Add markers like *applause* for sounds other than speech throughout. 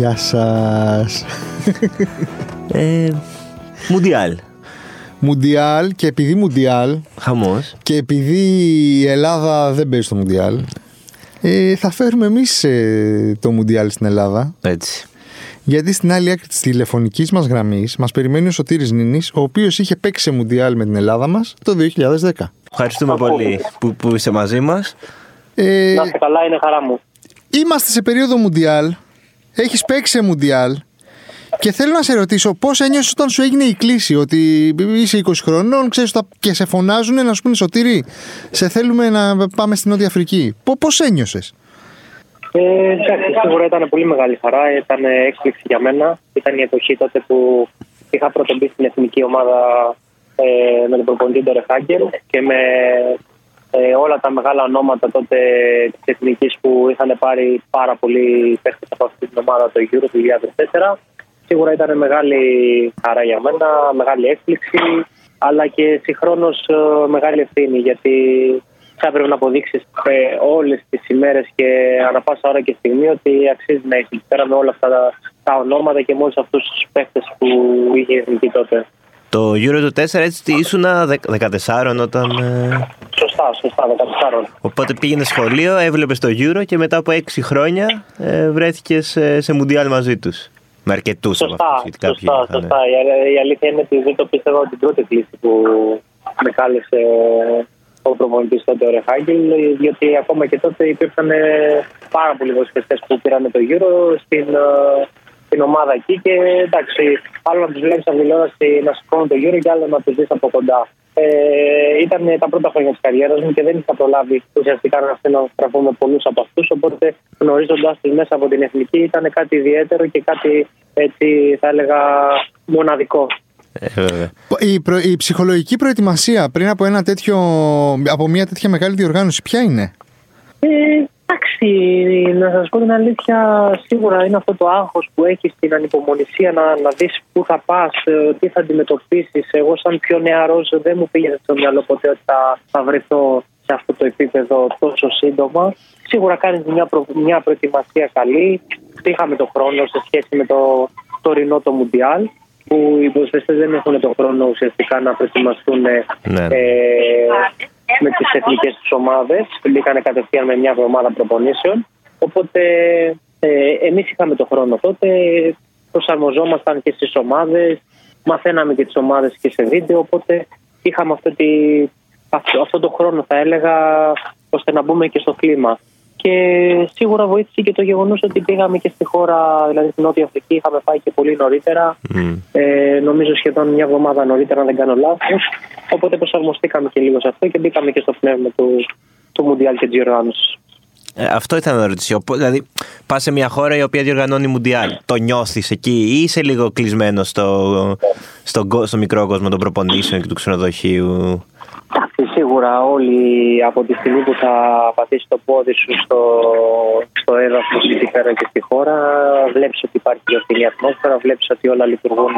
Γεια σας. Ε, Μουντιάλ. Μουντιάλ και επειδή Μουντιάλ Χαμός. και επειδή η Ελλάδα δεν παίζει στο Μουντιάλ ε, θα φέρουμε εμείς ε, το Μουντιάλ στην Ελλάδα Έτσι. γιατί στην άλλη άκρη της τηλεφωνικής μας γραμμής μας περιμένει ο Σωτήρης Νίνης ο οποίος είχε παίξει σε Μουντιάλ με την Ελλάδα μας το 2010. Ευχαριστούμε πολύ που, που είσαι μαζί μας. Ε, Να είστε καλά, είναι χαρά μου. Είμαστε σε περίοδο Μουντιάλ. Έχεις παίξει σε Μουντιάλ. Και θέλω να σε ρωτήσω πώς ένιωσες όταν σου έγινε η κλίση ότι είσαι 20 χρονών, ξέρεις, τα- και σε φωνάζουν να σου πούνε Σωτήρη, σε θέλουμε να πάμε στην Νότια Αφρική. Πώς ένιωσες; Ε, εντάξει, σίγουρα ήταν πολύ μεγάλη χαρά. Ήταν έκπληξη για μένα. Ήταν η εποχή τότε που είχα πρωτομπεί στην εθνική ομάδα ε, με τον προπονητή τον Ρεχάγκελ και με ε, όλα τα μεγάλα ονόματα τότε της εθνικής που είχαν πάρει πάρα πολύ παίχτε από αυτή την ομάδα το Euro του 2004. Σίγουρα ήταν μεγάλη χαρά για μένα, μεγάλη έκπληξη, αλλά και συγχρόνως μεγάλη ευθύνη γιατί θα έπρεπε να αποδείξεις όλες τις ημέρες και ανά πάσα ώρα και στιγμή ότι αξίζει να είσαι εκεί πέρα με όλα αυτά τα, τα ονόματα και με όλους αυτούς τους παίχτε που είχε η εθνική τότε. Το Euro του 4 έτσι ήσουν 14 όταν... ε, Σωστά, σωστά, 14. Οπότε πήγαινε σχολείο, έβλεπες το Euro και μετά από 6 χρόνια ε, βρέθηκες σε, σε Μουντιάλ μαζί τους. Με αρκετούς από Σωστά, αυτούς. Γιατί κάποιοι σωστά, είχαν- σωστά. Η, αλ- η αλήθεια είναι ότι δεν το πίστευα την πρώτη κλίση που με κάλεσε ο προπονητής τότε ο Ρεχάγκελ, διότι ακόμα και τότε υπήρχαν ε, πάρα πολλοί βοηθητέ που πήραν το γύρο στην, ε, στην ομάδα εκεί και εντάξει, άλλο να τους βλέπεις από τηλεόραση να σηκώνουν το γύρο και άλλο να τους δεις από κοντά. Ε, ήταν τα πρώτα χρόνια της καριέρας μου και δεν είχα προλάβει ουσιαστικά να στενογραφώ με πολλούς από αυτούς. Οπότε γνωρίζοντας του μέσα από την εθνική ήταν κάτι ιδιαίτερο και κάτι έτσι θα έλεγα μοναδικό. Ε, βέβαια. Η, προ- η ψυχολογική προετοιμασία πριν από, ένα τέτοιο, από μια τέτοια μεγάλη διοργάνωση, ποια είναι; Ε, εντάξει, να σας πω την αλήθεια, σίγουρα είναι αυτό το άγχος που έχεις την ανυπομονησία να, να δεις πού θα πας, τι θα αντιμετωπίσεις. Εγώ, σαν πιο νεαρός, δεν μου πήγε στο μυαλό ποτέ ότι θα, θα βρεθώ σε αυτό το επίπεδο τόσο σύντομα. Σίγουρα κάνεις μια, προ, μια προετοιμασία καλή. Είχαμε το χρόνο σε σχέση με το τωρινό το Μουντιάλ που οι ποδοσφαιριστές δεν έχουν τον χρόνο ουσιαστικά να προετοιμαστούν Ναι. ε, με τις εθνικές τους ομάδες. Μπήκαν κατευθείαν με μια εβδομάδα προπονήσεων. Οπότε ε, εμείς είχαμε το χρόνο τότε, προσαρμοζόμασταν και στις ομάδες, μαθαίναμε και τις ομάδες και σε βίντεο, οπότε είχαμε αυτό, τη, αυτό, αυτό το χρόνο θα έλεγα ώστε να μπούμε και στο κλίμα. Και σίγουρα βοήθησε και το γεγονός ότι πήγαμε και στη χώρα, δηλαδή στην Νότια Αφρική, είχαμε πάει και πολύ νωρίτερα. Μμ. Ε, νομίζω σχεδόν μια εβδομάδα νωρίτερα, αν δεν κάνω λάθος. Οπότε προσαρμοστήκαμε και λίγο σε αυτό και μπήκαμε και στο πνεύμα του, του Μουντιάλ και της διοργάνωση. Ε, αυτό ήθελα να ρωτήσω. Οπό- Δηλαδή, πας σε μια χώρα η οποία διοργανώνει Μουντιάλ. Το νιώθεις εκεί ή είσαι λίγο κλεισμένος στο, στο, κο- στο μικρό κόσμο των προπονήσεων και του ξενοδοχείου; Εντάξει, σίγουρα όλοι από τη στιγμή που θα πατήσει το πόδι σου στο, στο έδαφος εκεί πέρα και στη χώρα, βλέπεις ότι υπάρχει γιορτινή ατμόσφαιρα, βλέπεις ότι όλα λειτουργούν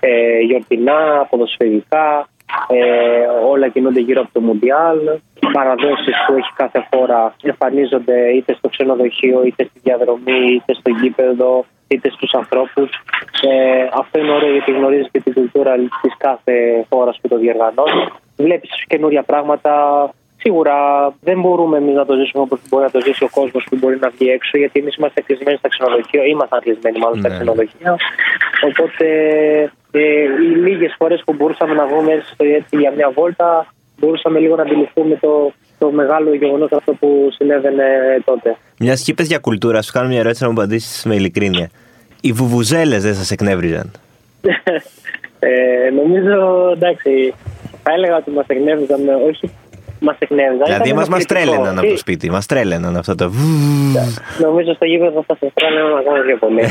ε, γιορτινά, ποδοσφαιρικά, ε, όλα κινούνται γύρω από το Μουντιάλ. Οι παραδόσεις που έχει κάθε χώρα εμφανίζονται είτε στο ξενοδοχείο, είτε στη διαδρομή, είτε στο γήπεδο, είτε στου ανθρώπους. Ε, αυτό είναι ωραίο γιατί γνωρίζεις και την κουλτούρα της κάθε χώρας που το διοργανώνει. Βλέπεις καινούρια πράγματα. Σίγουρα δεν μπορούμε εμείς να το ζήσουμε όπως μπορεί να το ζήσει ο κόσμος που μπορεί να βγει έξω, γιατί εμείς είμαστε κλεισμένοι στα ξενοδοχεία, ήμασταν κλεισμένοι μάλλον στα Ναι. ξενοδοχεία. Οπότε ε, οι λίγες φορές που μπορούσαμε να βγούμε έτσι, έτσι για μια βόλτα, μπορούσαμε λίγο να αντιληφθούμε το, το μεγάλο γεγονός αυτό που συνέβαινε τότε. Μιας και είπες για κουλτούρα, σου κάνω μια ερώτηση να μου απαντήσεις με ειλικρίνεια. Οι βουβουζέλες δεν σας εκνεύριζαν; *laughs* ε, νομίζω εντάξει, θα έλεγα ότι μας εκνεύριζαν, όχι μας εκνεύριζαν. Δηλαδή, ήταν μα μας ενοχλητικό. τρέλαιναν από το Τι- σπίτι. Μας τρέλαιναν αυτό το. βουβ. Νομίζω στο γήπεδο θα σε τρέλαιναν ακόμα πιο πολύ. *laughs*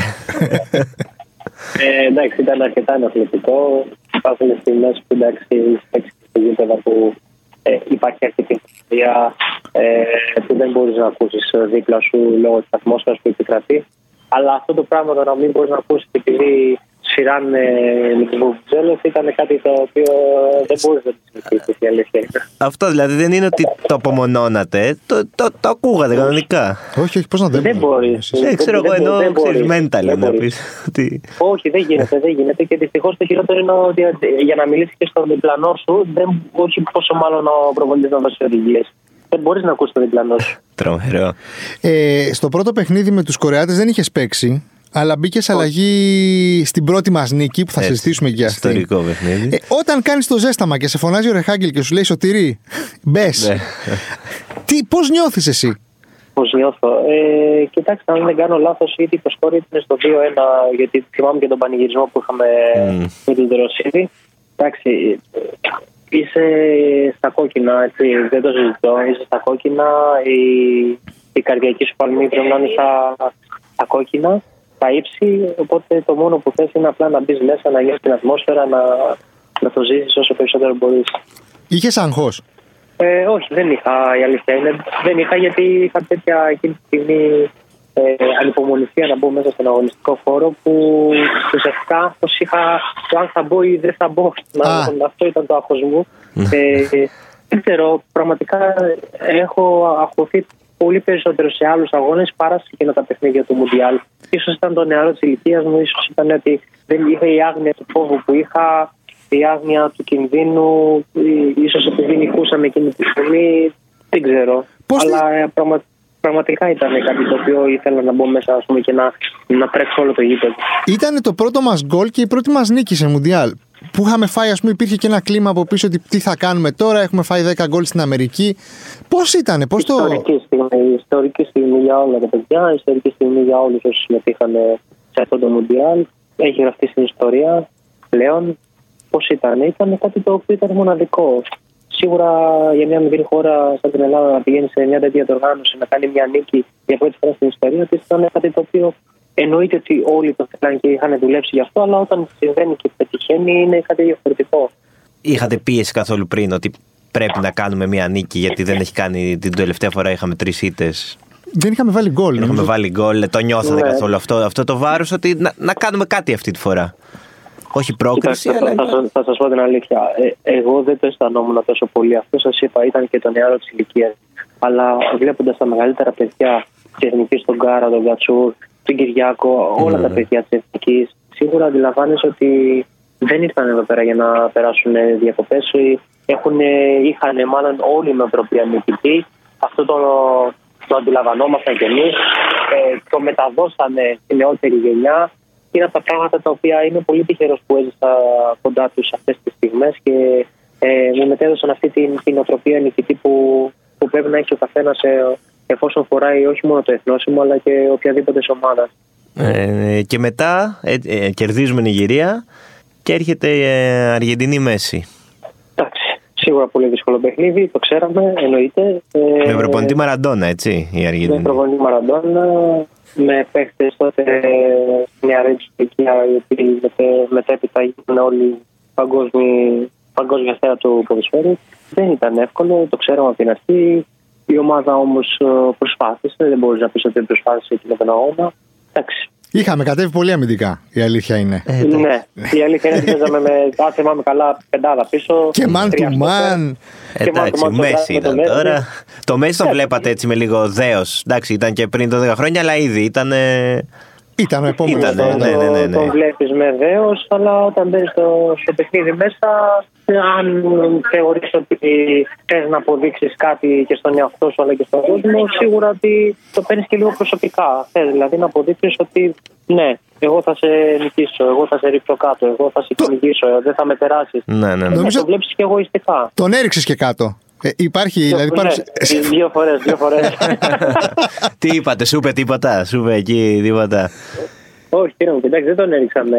ε, εντάξει, ήταν αρκετά ενοχλητικό. Υπάρχουν στιγμές που εντάξει, παίξει στο γήπεδο που ε, υπάρχει αρκετή φωτιά ε, που δεν μπορείς να ακούσεις δίπλα σου λόγω της ατμόσφαιρας που επικρατεί. Αλλά αυτό το πράγμα το να μην μπορείς να ακούσεις επειδή σειράνε με τι βουμπτζέλε ήταν κάτι το οποίο δεν μπορούσε να το συνηθίσει η αλήθεια. είναι. Αυτό δηλαδή δεν είναι ότι το απομονώνατε, το, το, το ακούγατε κανονικά. Όχι, όχι, πώς να δεν, Δεν μπορείς. Δεν ξέρω εγώ, ενώ ξέρεις mental να πεις. ότι. Όχι, δεν γίνεται, δεν γίνεται. Και δυστυχώς το χειρότερο είναι ότι για να μιλήσεις και στον διπλανό σου, δεν, όχι πόσο μάλλον ο προπονητής να δώσει οδηγίες. Δεν μπορείς να ακούσεις τον διπλανό σου. *laughs* Τρομερό. Ε, στο πρώτο παιχνίδι με τους Κορεάτες δεν είχες παίξει, αλλά μπήκε σε αλλαγή στην πρώτη μας νίκη που θα Έτσι, συζητήσουμε και για αυτή. Ιστορικό παιχνίδι. Ε, όταν κάνεις το ζέσταμα και σε φωνάζει ο Ρεχάγκελ και σου λέει Σωτηρή, μπες. Ναι. *laughs* Πώς νιώθεις εσύ; Πώς νιώθω; Ε, κοιτάξτε, αν δεν κάνω λάθος, ήδη το σκόρ ήταν στο 2-1, γιατί θυμάμαι και τον πανηγυρισμό που είχαμε Μμ. με την Δροσίδη. Εντάξει, ε, είσαι στα κόκκινα, έτσι, δεν το συζητώ. Είσαι στα κόκκινα, η, η καρδιακή σου παλμή πρέπει να είναι στα, στα κόκκινα, στα ύψη. Οπότε το μόνο που θες είναι απλά να μπεις μέσα, να νιώσει την ατμόσφαιρα, να, να το ζήσεις όσο περισσότερο μπορείς. Είχες αγχώ. Ε, όχι, δεν είχα η αλήθεια είναι. Δεν είχα γιατί είχα τέτοια εκείνη τη στιγμή ε, ανυπομονησία να μπω μέσα στον αγωνιστικό χώρο που ουσιαστικά πώ είχα το αν θα μπω ή δεν θα μπω. Να, Α. αυτό ήταν το άγχος μου. ε, δεν ξέρω, πραγματικά έχω αγχωθεί πολύ περισσότερο σε άλλους αγώνες παρά σε εκείνα τα παιχνίδια του Μουντιάλ. σω ήταν το νεαρό της ηλικίας μου, ίσως ήταν ότι δεν είχα η άγνοια του φόβου που είχα, η άγνοια του κινδύνου, ίσως επειδή νικούσαμε εκείνη τη στιγμή. Δεν ξέρω. Πώς Αλλά ε, πραγμα- πραγματικά ήταν κάτι το οποίο ήθελα να μπω μέσα ας πούμε, και να, να τρέξω όλο το γήπεδο. Ήταν το πρώτο μας γκολ και η πρώτη μας νίκη σε Μουντιάλ. Που είχαμε φάει, ας πούμε, υπήρχε και ένα κλίμα από πίσω ότι τι θα κάνουμε τώρα. Έχουμε φάει 10 γκολ στην Αμερική. Πώς ήταν, πώς το. Ιστορική στιγμή, ιστορική στιγμή για όλα τα παιδιά, ιστορική στιγμή για όλους όσους συμμετείχαν σε αυτό το Μουντιάλ. Έχει γραφτεί στην ιστορία πλέον. Πώς ήταν, ήταν κάτι το οποίο ήταν μοναδικό. Σίγουρα για μια μικρή χώρα σαν την Ελλάδα να πηγαίνει σε μια τέτοια διοργάνωση, να κάνει μια νίκη για πρώτη φορά στην ιστορία της, ήταν κάτι το οποίο εννοείται ότι όλοι το θέλαν και είχαν δουλέψει γι' αυτό, αλλά όταν συμβαίνει και πετυχαίνει είναι κάτι διαφορετικό. Είχατε πίεση καθόλου πριν ότι πρέπει να κάνουμε μια νίκη γιατί δεν έχει κάνει την τελευταία φορά είχαμε τρεις ήττες; Δεν είχαμε βάλει γκολ. Είχαμε νομίζω. βάλει γκολ, το νιώθατε Ναι. καθόλου αυτό, αυτό το βάρος ότι να, να κάνουμε κάτι αυτή τη φορά; Όχι πρόκριση, Κοιτάξτε, αλλά. θα, θα, θα σας πω την αλήθεια. Ε, εγώ δεν το αισθανόμουν τόσο πολύ. Αυτό σας είπα ήταν και το νεαρό της ηλικίας. Αλλά βλέποντας τα μεγαλύτερα παιδιά της Εθνικής, τον Κάρα, τον Κατσούρ, τον Κυριάκο, όλα Ναι, τα ναι. παιδιά της Εθνικής, σίγουρα αντιλαμβάνεσαι ότι δεν ήρθαν εδώ πέρα για να περάσουν διακοπές. Είχαν μάλλον όλη η νοοτροπία νικητή. Αυτό το, το αντιλαμβανόμασταν κι εμείς. Ε, το μεταδώσανε στη νεότερη γενιά είναι από τα πράγματα τα οποία είμαι πολύ τυχερός που έζησα κοντά τους αυτές τις στιγμές και ε, μου μετέδωσαν αυτή την, την οτροπία νικητή που, που πρέπει να έχει ο καθένας εφόσον φοράει όχι μόνο το εθνόσημο αλλά και οποιαδήποτε ομάδα. Ε, και μετά ε, ε, κερδίζουμε Νιγηρία και έρχεται ε, Αργεντινή Μέση. Εντάξει. Σίγουρα πολύ δύσκολο παιχνίδι, το ξέραμε, εννοείται. Ε, Με προπονητή Μαραντόνα, έτσι, η με Αργεντινή. προπονητή Μαραντόνα, με παίχτες τότε νεαρή ηλικία, οι οποίοι μετέ- μετέπειτα γίνουν όλοι παγκόσμιοι, παγκόσμια θέα του ποδοσφαίρου. Δεν ήταν εύκολο, το ξέραμε από την αρχή. Η ομάδα όμως προσπάθησε, δεν μπορείς να πεις ότι δεν προσπάθησε και με τον αγώνα. Εντάξει. Είχαμε κατέβει πολύ αμυντικά, η αλήθεια είναι. Ε, εντάξει. ναι, η αλήθεια είναι ότι παίζαμε με, αν θυμάμαι καλά, πεντάδα πίσω. και man τρία to στο man. Και man to Εντάξει, man ο στο Μέση με το ήταν Μέση. τώρα. Το Μέση τον Ε, βλέπατε έτσι με λίγο δέος. Εντάξει, ήταν και πριν το 10 χρόνια, αλλά ήδη ήταν. ε, Ήταν ο επόμενος. Ήτανε, τον, ναι, ναι, ναι, ναι. τον βλέπεις με δέος, αλλά όταν μπαίνεις στο, στο παιχνίδι μέσα, αν θεωρείς ότι θες να αποδείξεις κάτι και στον εαυτό σου αλλά και στον κόσμο, σίγουρα ότι το παίρνεις και λίγο προσωπικά. Θες δηλαδή να αποδείξεις ότι ναι, εγώ θα σε νικήσω, εγώ θα σε ρίξω κάτω, εγώ θα σε κυνηγήσω, δεν θα με περάσεις. Ναι, ναι, ναι. Νομίζω- Το βλέπεις και εγωιστικά. Τον έριξες και κάτω. Ε, υπάρχει, δηλαδή. Ναι, πάρεις- δύο φορές, δύο φορές. *laughs* Τι είπατε, σου είπε τίποτα, σου είπε εκεί τίποτα. Όχι, κύριε μου, κοιτάξτε, δεν τον έριξα με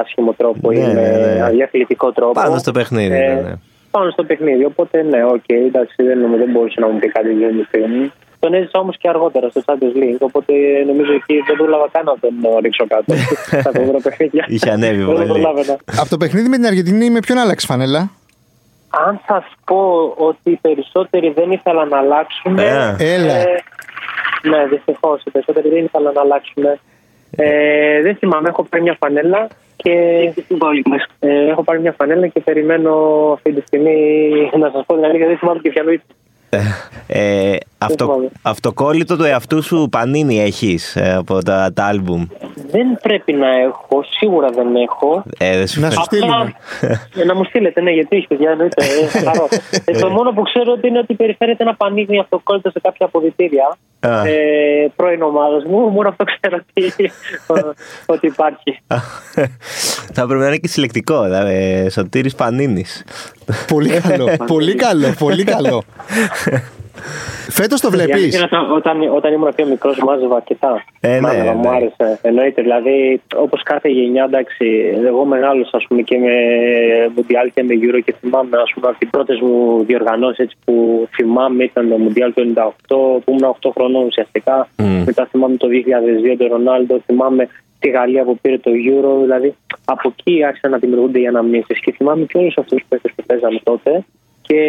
άσχημο τρόπο ή Ναι, με ναι, ναι. αδιαφιλητικό τρόπο. Πάνω στο παιχνίδι, Ε, ναι, ναι. Πάνω στο παιχνίδι. Οπότε, ναι, οκ, εντάξει, δεν, νομίζω- δεν μπορούσε να μου πει κάτι για στιγμή. Τον έζησα όμως και αργότερα στο Champions League. Οπότε νομίζω εκεί δεν πρόλαβα καν να τον ε, ρίξω κάτω. *laughs* Στα κοντρό παιχνίδια. Είχε ανέβει Δεν πολύ. προλάβαινα. Από το παιχνίδι με την Αργεντινή, με ποιον άλλαξε φανέλα; Αν σας πω ότι οι περισσότεροι δεν ήθελαν να αλλάξουν. Ε, Έλα. ναι, δυστυχώς. Οι περισσότεροι δεν ήθελαν να αλλάξουν. Ε, δεν θυμάμαι, έχω πάρει μια φανέλα Και ε, έχω πάρει μια φανέλα και περιμένω αυτή τη στιγμή να σας πω την αλήθεια. Δεν θυμάμαι και ποια ε, αυτο, αυτοκόλλητο του εαυτού σου πανίνι έχεις ε, από τα, τα άλμπουμ; Δεν πρέπει να έχω, σίγουρα δεν έχω. Ε, δεν σου Να σου στείλουμε. Ε, να μου στείλετε, ναι, γιατί έχεις παιδιά, εννοείται. Ε, χαρώ. ε, το μόνο που ξέρω ότι είναι ότι περιφέρεται ένα πανίγνι αυτοκόλλητο σε κάποια αποδητήρια. Α. Ε, πρώην ομάδας μου, μόνο αυτό ξέρω ότι, *laughs* ότι υπάρχει. Θα πρέπει να είναι και συλλεκτικό, δηλαδή, Σωτήρης Πανίνης. Πολύ καλό. πολύ καλό. Πολύ καλό. Φέτος το βλέπεις; Γιατί όταν, όταν, όταν ήμουν πιο μικρός, μάζευα αρκετά. Ε, ναι, μάζευα, μου ναι. άρεσε. Εννοείται. Δηλαδή, όπως κάθε γενιά, εντάξει, εγώ μεγάλωσα ας πούμε, και με Μουντιάλ και με Euro και θυμάμαι ας πούμε, από τι πρώτες μου διοργανώσεις που θυμάμαι ήταν το Μουντιάλ του 98, που ήμουν 8 χρονών ουσιαστικά. Μμ. Μετά θυμάμαι το 2002 το Ρονάλντο, θυμάμαι τη Γαλλία που πήρε το Euro. Δηλαδή, από εκεί άρχισαν να δημιουργούνται οι αναμνήσεις. Και θυμάμαι και όλους αυτούς τους παίκτες που παίζαμε τότε. Και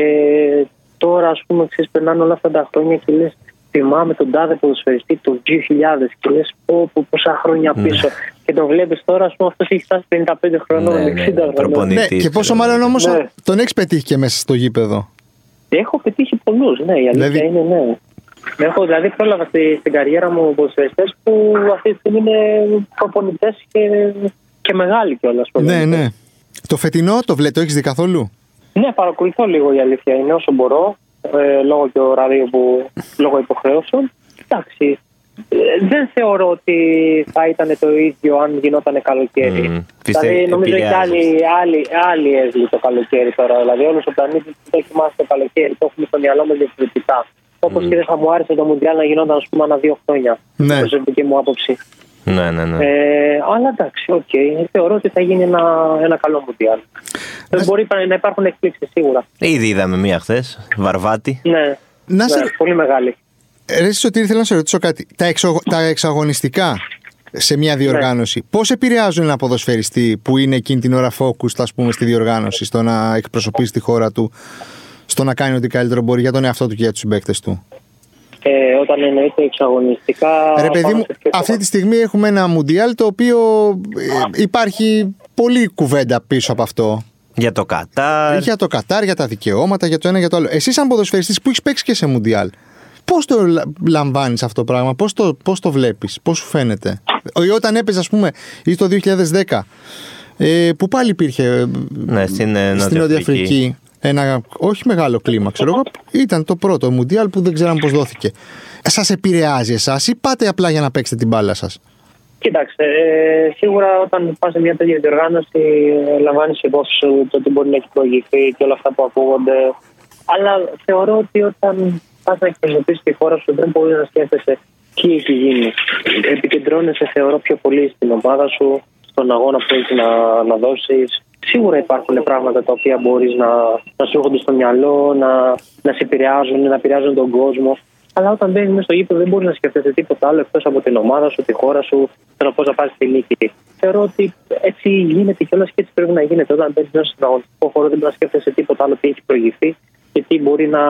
τώρα, ας πούμε, ξέρεις, περνάνε όλα αυτά τα χρόνια και λες, θυμάμαι τον τάδε ποδοσφαιριστή το 2000 και λες, πω, πω, πόσα χρόνια πίσω. Και το βλέπεις τώρα, ας πούμε, αυτός έχει φτάσει 55 χρονών, Ναι, 60 ναι, χρονών. προπονητής. Ναι, και πόσο μάλλον όμως Ναι. τον έχεις πετύχει και μέσα στο γήπεδο; Έχω πετύχει πολλούς, ναι, η αλήθεια Δηλαδή- είναι ναι. Έχω δηλαδή πρόλαβα στη, στην καριέρα μου ποδοσφαιριστέ που αυτή τη στιγμή είναι προπονητές και, και μεγάλοι κιόλας. Ναι, ναι. Το φετινό το βλέπει, το έχεις δει καθόλου; Ναι, παρακολουθώ λίγο η αλήθεια είναι όσο μπορώ. Ε, λόγω και ωραρίου που λόγω υποχρεώσεων. Εντάξει. ε, δεν θεωρώ ότι θα ήταν το ίδιο αν γινόταν καλοκαίρι. Μμμ. Πιστεύω- δηλαδή, νομίζω έχει επηρεάζεις. άλλη, άλλη, άλλη έσλη το καλοκαίρι τώρα. Δηλαδή, όλος ο πλανήτης το έχει μάθει το καλοκαίρι. Το έχουμε στο μυαλό μας διαφορετικά. Όπως και δεν θα μου άρεσε το Μουντιάλ να γινόταν, ας πούμε, ανά δύο χρόνια. Ναι. Προσωπική μου άποψη. Ναι, ναι, ναι. Ε, αλλά εντάξει, οκ. Θεωρώ ότι θα γίνει ένα, ένα καλό Μουντιάλ. Δεν μπορεί να υπάρχουν εκπλήξεις σίγουρα. Ήδη είδαμε μία χθες. Βαρβάτη. Ναι. Να σε- ναι, πολύ μεγάλη. Ε, Ρε Σωτήρη, θέλω να σε ρωτήσω κάτι. Τα, εξω... τα εξαγωνιστικά σε μια διοργάνωση, πώς επηρεάζουν ένα ποδοσφαιριστή που είναι εκείνη την ώρα focused, ας πούμε, στη διοργάνωση, στο να εκπροσωπήσει τη χώρα του, στο να κάνει ό,τι καλύτερο μπορεί για τον εαυτό του και για τους συμπαίκτες του. Ε, όταν εννοείται εξαγωνιστικά. Ρε παιδί πάνω μου, σε ποιο αυτή θέμα. τη στιγμή έχουμε ένα Μουντιάλ το οποίο ε, υπάρχει πολλή κουβέντα πίσω από αυτό. Για το Κατάρ. Για το Κατάρ, για τα δικαιώματα, για το ένα για το άλλο. Εσύ, σαν ποδοσφαιριστής που έχεις παίξει και σε Μουντιάλ, πώς το λα- λαμβάνεις αυτό το πράγμα, πώς το, πώς το βλέπεις, πώς σου φαίνεται; Ή όταν έπαιζες, ας πούμε, ή το 2010, ε, που πάλι υπήρχε ε, Ναι, στην, ε, στην Νότια Νότια Αφρική. Αφρική ένα όχι μεγάλο κλίμα, ξέρω εγώ. Ήταν το πρώτο Μουντιάλ που δεν ξέραμε πώς δόθηκε. Σας επηρεάζει εσάς ή πάτε απλά για να παίξετε την μπάλα σας; Κοίταξε, ε, σίγουρα όταν πας σε μια τέτοια διοργάνωση, ε, λαμβάνεις υπόψη σου το τι μπορεί να έχει προηγηθεί και όλα αυτά που ακούγονται. Αλλά θεωρώ ότι όταν πας να εκπροσωπήσεις τη χώρα σου, δεν μπορείς να σκέφτεσαι τι έχει γίνει. Επικεντρώνεσαι, θεωρώ, πιο πολύ στην ομάδα σου, στον αγώνα που έχεις να, να δώσεις. Σίγουρα υπάρχουν πράγματα τα οποία μπορείς να, να σου έρχονται στο μυαλό, να, να σε επηρεάζουν, να επηρεάζουν τον κόσμο. Αλλά όταν μπαίνεις μέσα στο γήπεδο δεν μπορείς να σκέφτεσαι τίποτα άλλο εκτός από την ομάδα σου, τη χώρα σου, το πώς να πάρει τη νίκη. Θεωρώ ότι έτσι γίνεται και όλα και έτσι πρέπει να γίνεται. Όταν μπαίνεις μέσα στον αγωνιστικό χώρο δεν μπορείς να σκέφτεσαι τίποτα άλλο τι έχει προηγηθεί και τι μπορεί να,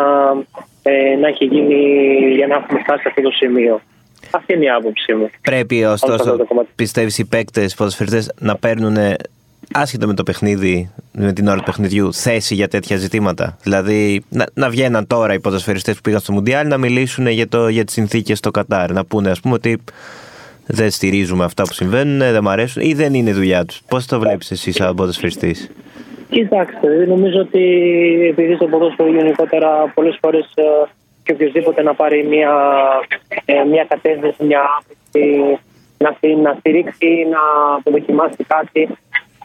ε, να έχει γίνει για να έχουμε φτάσει σε αυτό το σημείο. Αυτή είναι η άποψή μου. Πρέπει αυτό ωστόσο, το κομμάτι. πιστεύεις οι παίκτες, οι ποδοσφαιριστές να παίρνουν άσχετα με το παιχνίδι, με την ώρα του παιχνιδιού, θέση για τέτοια ζητήματα. Δηλαδή να, να βγαίναν τώρα οι ποδοσφαιριστές που πήγαν στο Μουντιάλ να μιλήσουν για, το, για τις συνθήκες στο Κατάρ. Να πούνε, ας πούμε, ότι δεν στηρίζουμε αυτά που συμβαίνουν, δεν μ' αρέσουν ή δεν είναι δουλειά τους. Πώς το βλέπεις εσύ, σαν ποδοσφαιριστής; Κοιτάξτε, νομίζω ότι επειδή στο ποδόσφαιρο γενικότερα πολλές φορές και οποιοδήποτε να πάρει μια, ε, μια κατεύθυνση, μια άποψη, να, στη- να στηρίξει, να αποδοκιμάσει κάτι,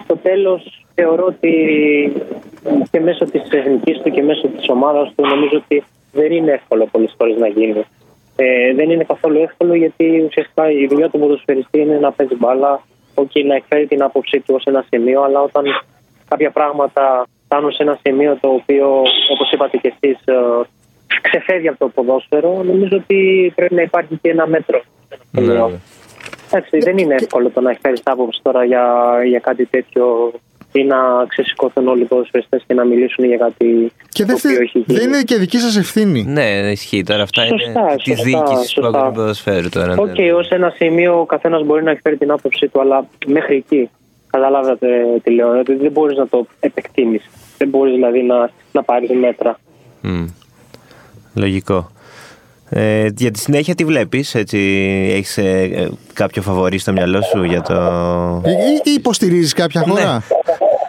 στο τέλος θεωρώ ότι και μέσω της εθνικής του και μέσω της ομάδας του νομίζω ότι δεν είναι εύκολο πολλές φορές να γίνει. Ε, δεν είναι καθόλου εύκολο γιατί ουσιαστικά η δουλειά του ποδοσφαιριστή είναι να παίζει μπάλα, okay, να εκφέρει την άποψή του ως ένα σημείο, αλλά όταν κάποια πράγματα φτάνουν σε ένα σημείο το οποίο, όπως είπατε και εσείς, ε, ξεφεύγει από το ποδόσφαιρο, νομίζω ότι πρέπει να υπάρχει και ένα μέτρο. Ναι, ναι. Εντάξει, δεν είναι εύκολο το να εκφέρει άποψη τώρα για, για κάτι τέτοιο ή να ξεσηκώθουν όλοι οι ποδοσφαιριστές και να μιλήσουν για κάτι Και δεν, το οποίο θε- έχει γίνει. δεν είναι και δική σας ευθύνη. Ναι, ισχύει τώρα. Αυτά Σωστά, είναι της σωστά, διοίκηση του σωστά. παγκόσμιου ποδοσφαίρου τώρα. ναι. Οκ, ως ένα σημείο ο καθένας μπορεί να εκφέρει την άποψή του, αλλά μέχρι εκεί. Καταλάβατε τι λέω. ότι δεν μπορείς να το επεκτείνεις. Δεν μπορείς δηλαδή να, να πάρεις μέτρα. Μμ. Λογικό. Ε, για τη συνέχεια τι βλέπεις, έτσι, έχεις ε, ε, κάποιο φαβορί στο μυαλό σου για το... Ή, ή υποστηρίζεις κάποια χώρα;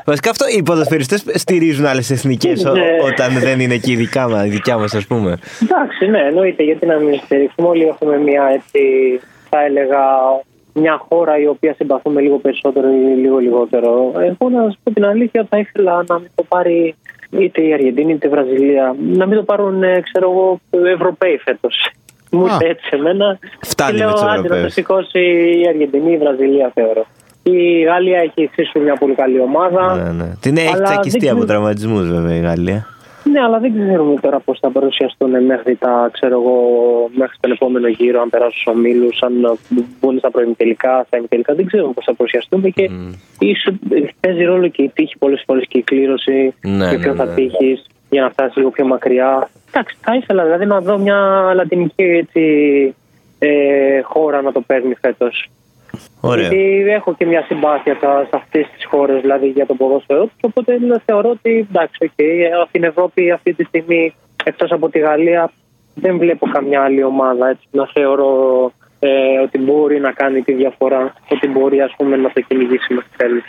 Βασικά αυτό οι ποδοσφαιριστές στηρίζουν άλλες εθνικές ο- Ναι. όταν δεν είναι εκεί η δικά μας, η δικιά μας ας πούμε. Εντάξει, ναι, εννοείται. Γιατί να μην στηρίξουμε. Όλοι έχουμε μια έτσι, θα έλεγα, μια χώρα η οποία συμπαθούμε λίγο περισσότερο ή λίγο λιγότερο. Εγώ να σα πω την αλήθεια, θα ήθελα να μην το πάρει είτε η Αργεντινή είτε η Βραζιλία. Να μην το πάρουν, ε, ξέρω εγώ, Ευρωπαίοι φέτος. Μου Α. ήρθε έτσι σε μένα. Φτάνει Και λέω, με τους άντε να Ευρωπαίους. το σηκώσει η Αργεντινή ή η Βραζιλία, θεωρώ. Η Γαλλία έχει εξίσου μια πολύ καλή ομάδα. Ναι, ναι. Την έχει Αλλά τσακιστεί δεν από ξέρω- τραυματισμούς βέβαια η Γαλλία. Ναι, αλλά δεν ξέρουμε τώρα πώς θα παρουσιαστούν μέχρι, τα, ξέρω εγώ, μέχρι τον επόμενο γύρο, αν περάσουν στους ομίλους, αν μπουν στα προημιτελικά, στα ημιτελικά. Δεν ξέρουμε πώς θα παρουσιαστούν και ίσως παίζει ρόλο και η τύχη πολλές φορές και η κλήρωση. Ναι, και ναι, ποιο ναι. θα τύχει για να φτάσει λίγο πιο μακριά. Εντάξει, θα ήθελα δηλαδή να δω μια λατινική έτσι, ε, χώρα να το παίρνει φέτος. Ωραία. Γιατί έχω και μια συμπάθεια σε- σε αυτές τις χώρες, δηλαδή για το ποδόσφαιρο τους. Οπότε δηλαδή, θεωρώ ότι εντάξει, okay, στην Ευρώπη αυτή τη στιγμή, εκτός από τη Γαλλία, δεν βλέπω καμιά άλλη ομάδα έτσι, να θεωρώ ε, ότι μπορεί να κάνει τη διαφορά, ότι μπορεί ας πούμε, να το κυνηγήσει μέχρι τέλου.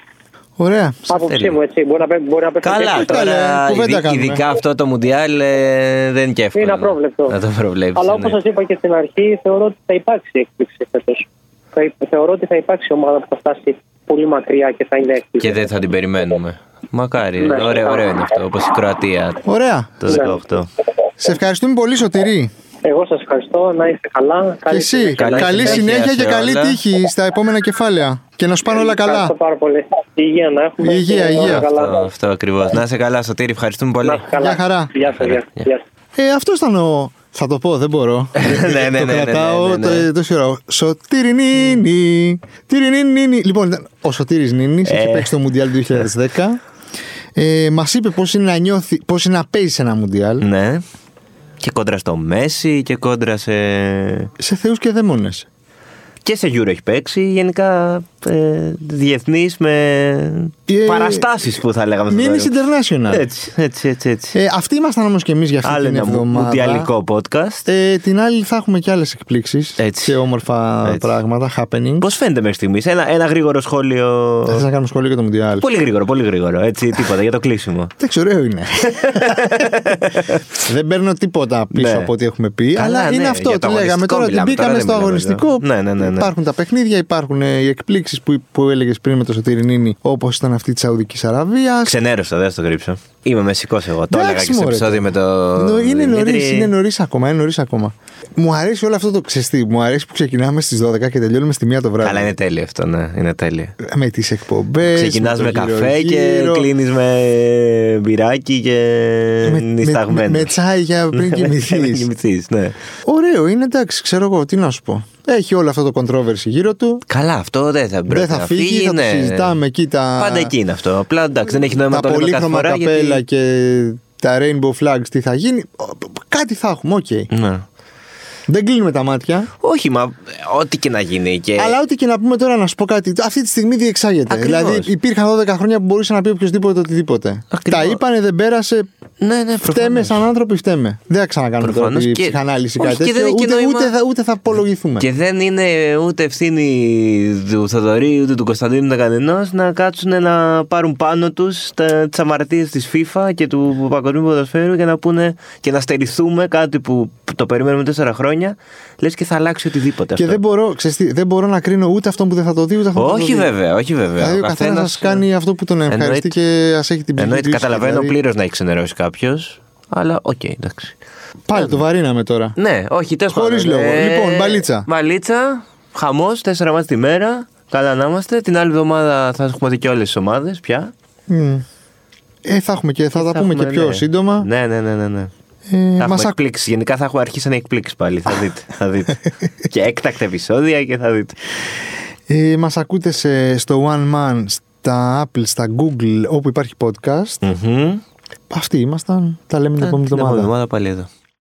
Ωραία. Άποψή θέλει. μου, έτσι. Μπορεί να, πέ- μπορεί να πέσει Καλά, και καλά, τώρα κουβέντα ειδι- κάνουμε. ειδικά αυτό το Μουντιάλ ε, δεν είναι και εύκολο. Είναι απρόβλεπτο. Να το προβλέψεις. Αλλά ναι. όπως σας είπα και στην αρχή, θεωρώ ότι θα υπάρξει έκπληξη φέτος. Θεωρώ ότι θα υπάρξει ομάδα που θα φτάσει πολύ μακριά και θα είναι έκπληξη. Και δεν θα την περιμένουμε. Μακάρι. Ναι. Ωραίο, ωραίο είναι αυτό. Όπως η Κροατία Ωραία. το 18. Σε ευχαριστούμε πολύ, Σωτηρή. Εγώ σας ευχαριστώ. Να είστε καλά. Και Καλή εσύ. συνέχεια. Καλή Καλή συνέχεια συνέχεια σε και καλή όλα. τύχη στα επόμενα κεφάλαια. Και να σου πάνε όλα καλά. Ευχαριστώ πάρα πολύ. Υγεία να έχουμε. Υγεία, και όλα υγεία. καλά. Αυτό, αυτό ακριβώς. Να είσαι καλά, Σωτήρη. Ευχαριστούμε πολύ. Να είστε καλά. Γεια χαρά. Γεια σας, γεια σας, γεια σας. Ε, αυτός ήταν ο. Θα το πω, δεν μπορώ. *laughs* ναι, ναι, το ναι, ναι, κρατάω ναι, ναι, ναι. το- τόση ώρα. Σωτήρι Νίνι. Τυρι Νίνι. Λοιπόν, ήταν ο Σωτήρης Νίνης, είχε Ε. παίξει το Μουντιάλ του 2010. Ε, Μας είπε πώς είναι να νιώθει, πώς είναι να παίζει σε ένα Μουντιάλ Ναι. Και κόντρα στο Μέση και κόντρα σε. σε θεούς και δαίμονες. Και σε Euro έχει παίξει. Γενικά ε, διεθνή με Ε, παραστάσεις που θα λέγαμε. στο Νίνης τέλος. International. Έτσι, έτσι, έτσι. έτσι. Ε, αυτοί ήμασταν όμως και εμείς για αυτή Άλλο την ένα μου- εβδομάδα. μουντιαλικό podcast. Ε, την άλλη θα έχουμε και άλλες εκπλήξεις Έτσι. και όμορφα Έτσι. πράγματα, happening. Πώς φαίνεται μέχρι στιγμής, ένα, ένα γρήγορο σχόλιο. Δεν θα κάνουμε σχολείο για το Μουντιάλ; Πολύ γρήγορο, πολύ γρήγορο. Έτσι, τίποτα για το κλείσιμο. *laughs* Εντάξει, ωραίο είναι. *laughs* δεν παίρνω τίποτα πίσω Ναι. από ό,τι έχουμε πει, Καλά, αλλά είναι ναι, αυτό. για το Τι λέγαμε αγωνιστικό τώρα, ότι μιλάμε, τώρα μπήκαμε δεν στο μιλάμε αγωνιστικό. εδώ. Ναι, ναι, ναι, ναι. Υπάρχουν τα παιχνίδια, υπάρχουν ε, οι εκπλήξεις που, που έλεγες πριν με το Σωτήρι Νίνη, όπως ήταν αυτή της Σαουδικής Αραβίας. Ξενέρωσα, δεν θα το κρύψω. Είμαι μεσικός εγώ. Το έλεγα Εντάξει, και στο μωρέ, επεισόδιο με το. Είναι Δημήτρη. νωρίς, είναι νωρίς ακόμα, είναι νωρίς ακόμα. Μου αρέσει όλο αυτό το ξεστή. Μου αρέσει που ξεκινάμε στις 12 και τελειώνουμε στη 1 το βράδυ. Καλά, είναι τέλειο αυτό, ναι. Είναι τέλειο. Με τις εκπομπές. Ξεκινάς με καφέ και κλείνεις με μπυράκι και με, νησταγμένο. με, με τσάι για πριν *laughs* κοιμηθείς. Πριν κοιμηθείς, ναι. Ωραίο, είναι εντάξει, ξέρω εγώ, τι να σου πω. Έχει όλο αυτό το controversy γύρω του. Καλά, αυτό δεν θα πρέπει Δεν θα να φύγει, θα το ναι. συζητάμε εκεί τα. Πάντα εκεί είναι αυτό. Απλά εντάξει, δεν έχει νόημα τα να το λέμε κάθε πολύχρωμα φορά. καπέλα Γιατί... και τα rainbow flags τι θα γίνει. Κάτι θα έχουμε, οκ. Ναι. Δεν κλείνουμε τα μάτια. Όχι, μα ό,τι και να γίνει. Και... Αλλά ό,τι και να πούμε τώρα, να σου πω κάτι. Αυτή τη στιγμή διεξάγεται. Ακριβώς. Δηλαδή, υπήρχαν 12 χρόνια που μπορούσε να πει οποιοδήποτε οτιδήποτε. Ακριβώς. Τα είπανε, δεν πέρασε. Ναι, ναι, Φταίμε προφανώς. σαν άνθρωποι, φταίμε. Δεν θα ξανακάνουμε τώρα Προφανώς τη και- ψυχανάλυση Όχι, κάτι και δεν τέτοιο. έχει Ούτε, νόημα- ούτε, θα, ούτε θα απολογηθούμε. Και δεν είναι ούτε ευθύνη του Θοδωρή ούτε του Κωνσταντίνου ούτε κανενός να κάτσουν να πάρουν πάνω τους τις αμαρτίες της FIFA και του Παγκοσμίου Ποδοσφαίρου και να πούνε και να στερηθούμε κάτι που το περιμένουμε τέσσερα χρόνια. Λες και θα αλλάξει οτιδήποτε Και αυτό. δεν μπορώ, ξέρεις τι, δεν μπορώ να κρίνω ούτε αυτόν που δεν θα το δει, ούτε αυτόν που θα το όχι δει. βέβαια, όχι βέβαια. Δηλαδή, ο καθένας καθένας- κάνει αυτό που τον ευχαριστεί Εννοείται. και ας έχει την ψυχή Εννοείται, του καταλαβαίνω δηλαδή. πλήρως να έχεις ξενερώσει κάποιος. Αλλά οκ, εντάξει. Πάλι το βαρύναμε τώρα. Ναι, όχι, τέλος Χωρίς λόγο. Λοιπόν, μπαλίτσα. Μπαλίτσα, χαμός, τέσσερα μάτια τη μέρα. Καλά να είμαστε. Την άλλη εβδομάδα θα έχουμε δει και όλες τις ομάδες πια. Μμ. Ε, θα έχουμε και θα τα Θα πούμε και έχουμε, πιο ναι. σύντομα. Ναι, ναι, ναι, ναι. ναι. Ε, θα έχουμε μας ακ- εκπλήξεις. Γενικά θα έχω αρχίσει να εκπλήξεις πάλι. Θα δείτε. θα *laughs* δείτε. και έκτακτα επεισόδια και θα δείτε. Ε, μας ακούτε σε, στο One Man, στα Apple, στα Google, όπου υπάρχει podcast. Μμμ. Αυτοί ήμασταν. Τα λέμε την επόμενη Την επόμενη εβδομάδα. εβδομάδα πάλι εδώ.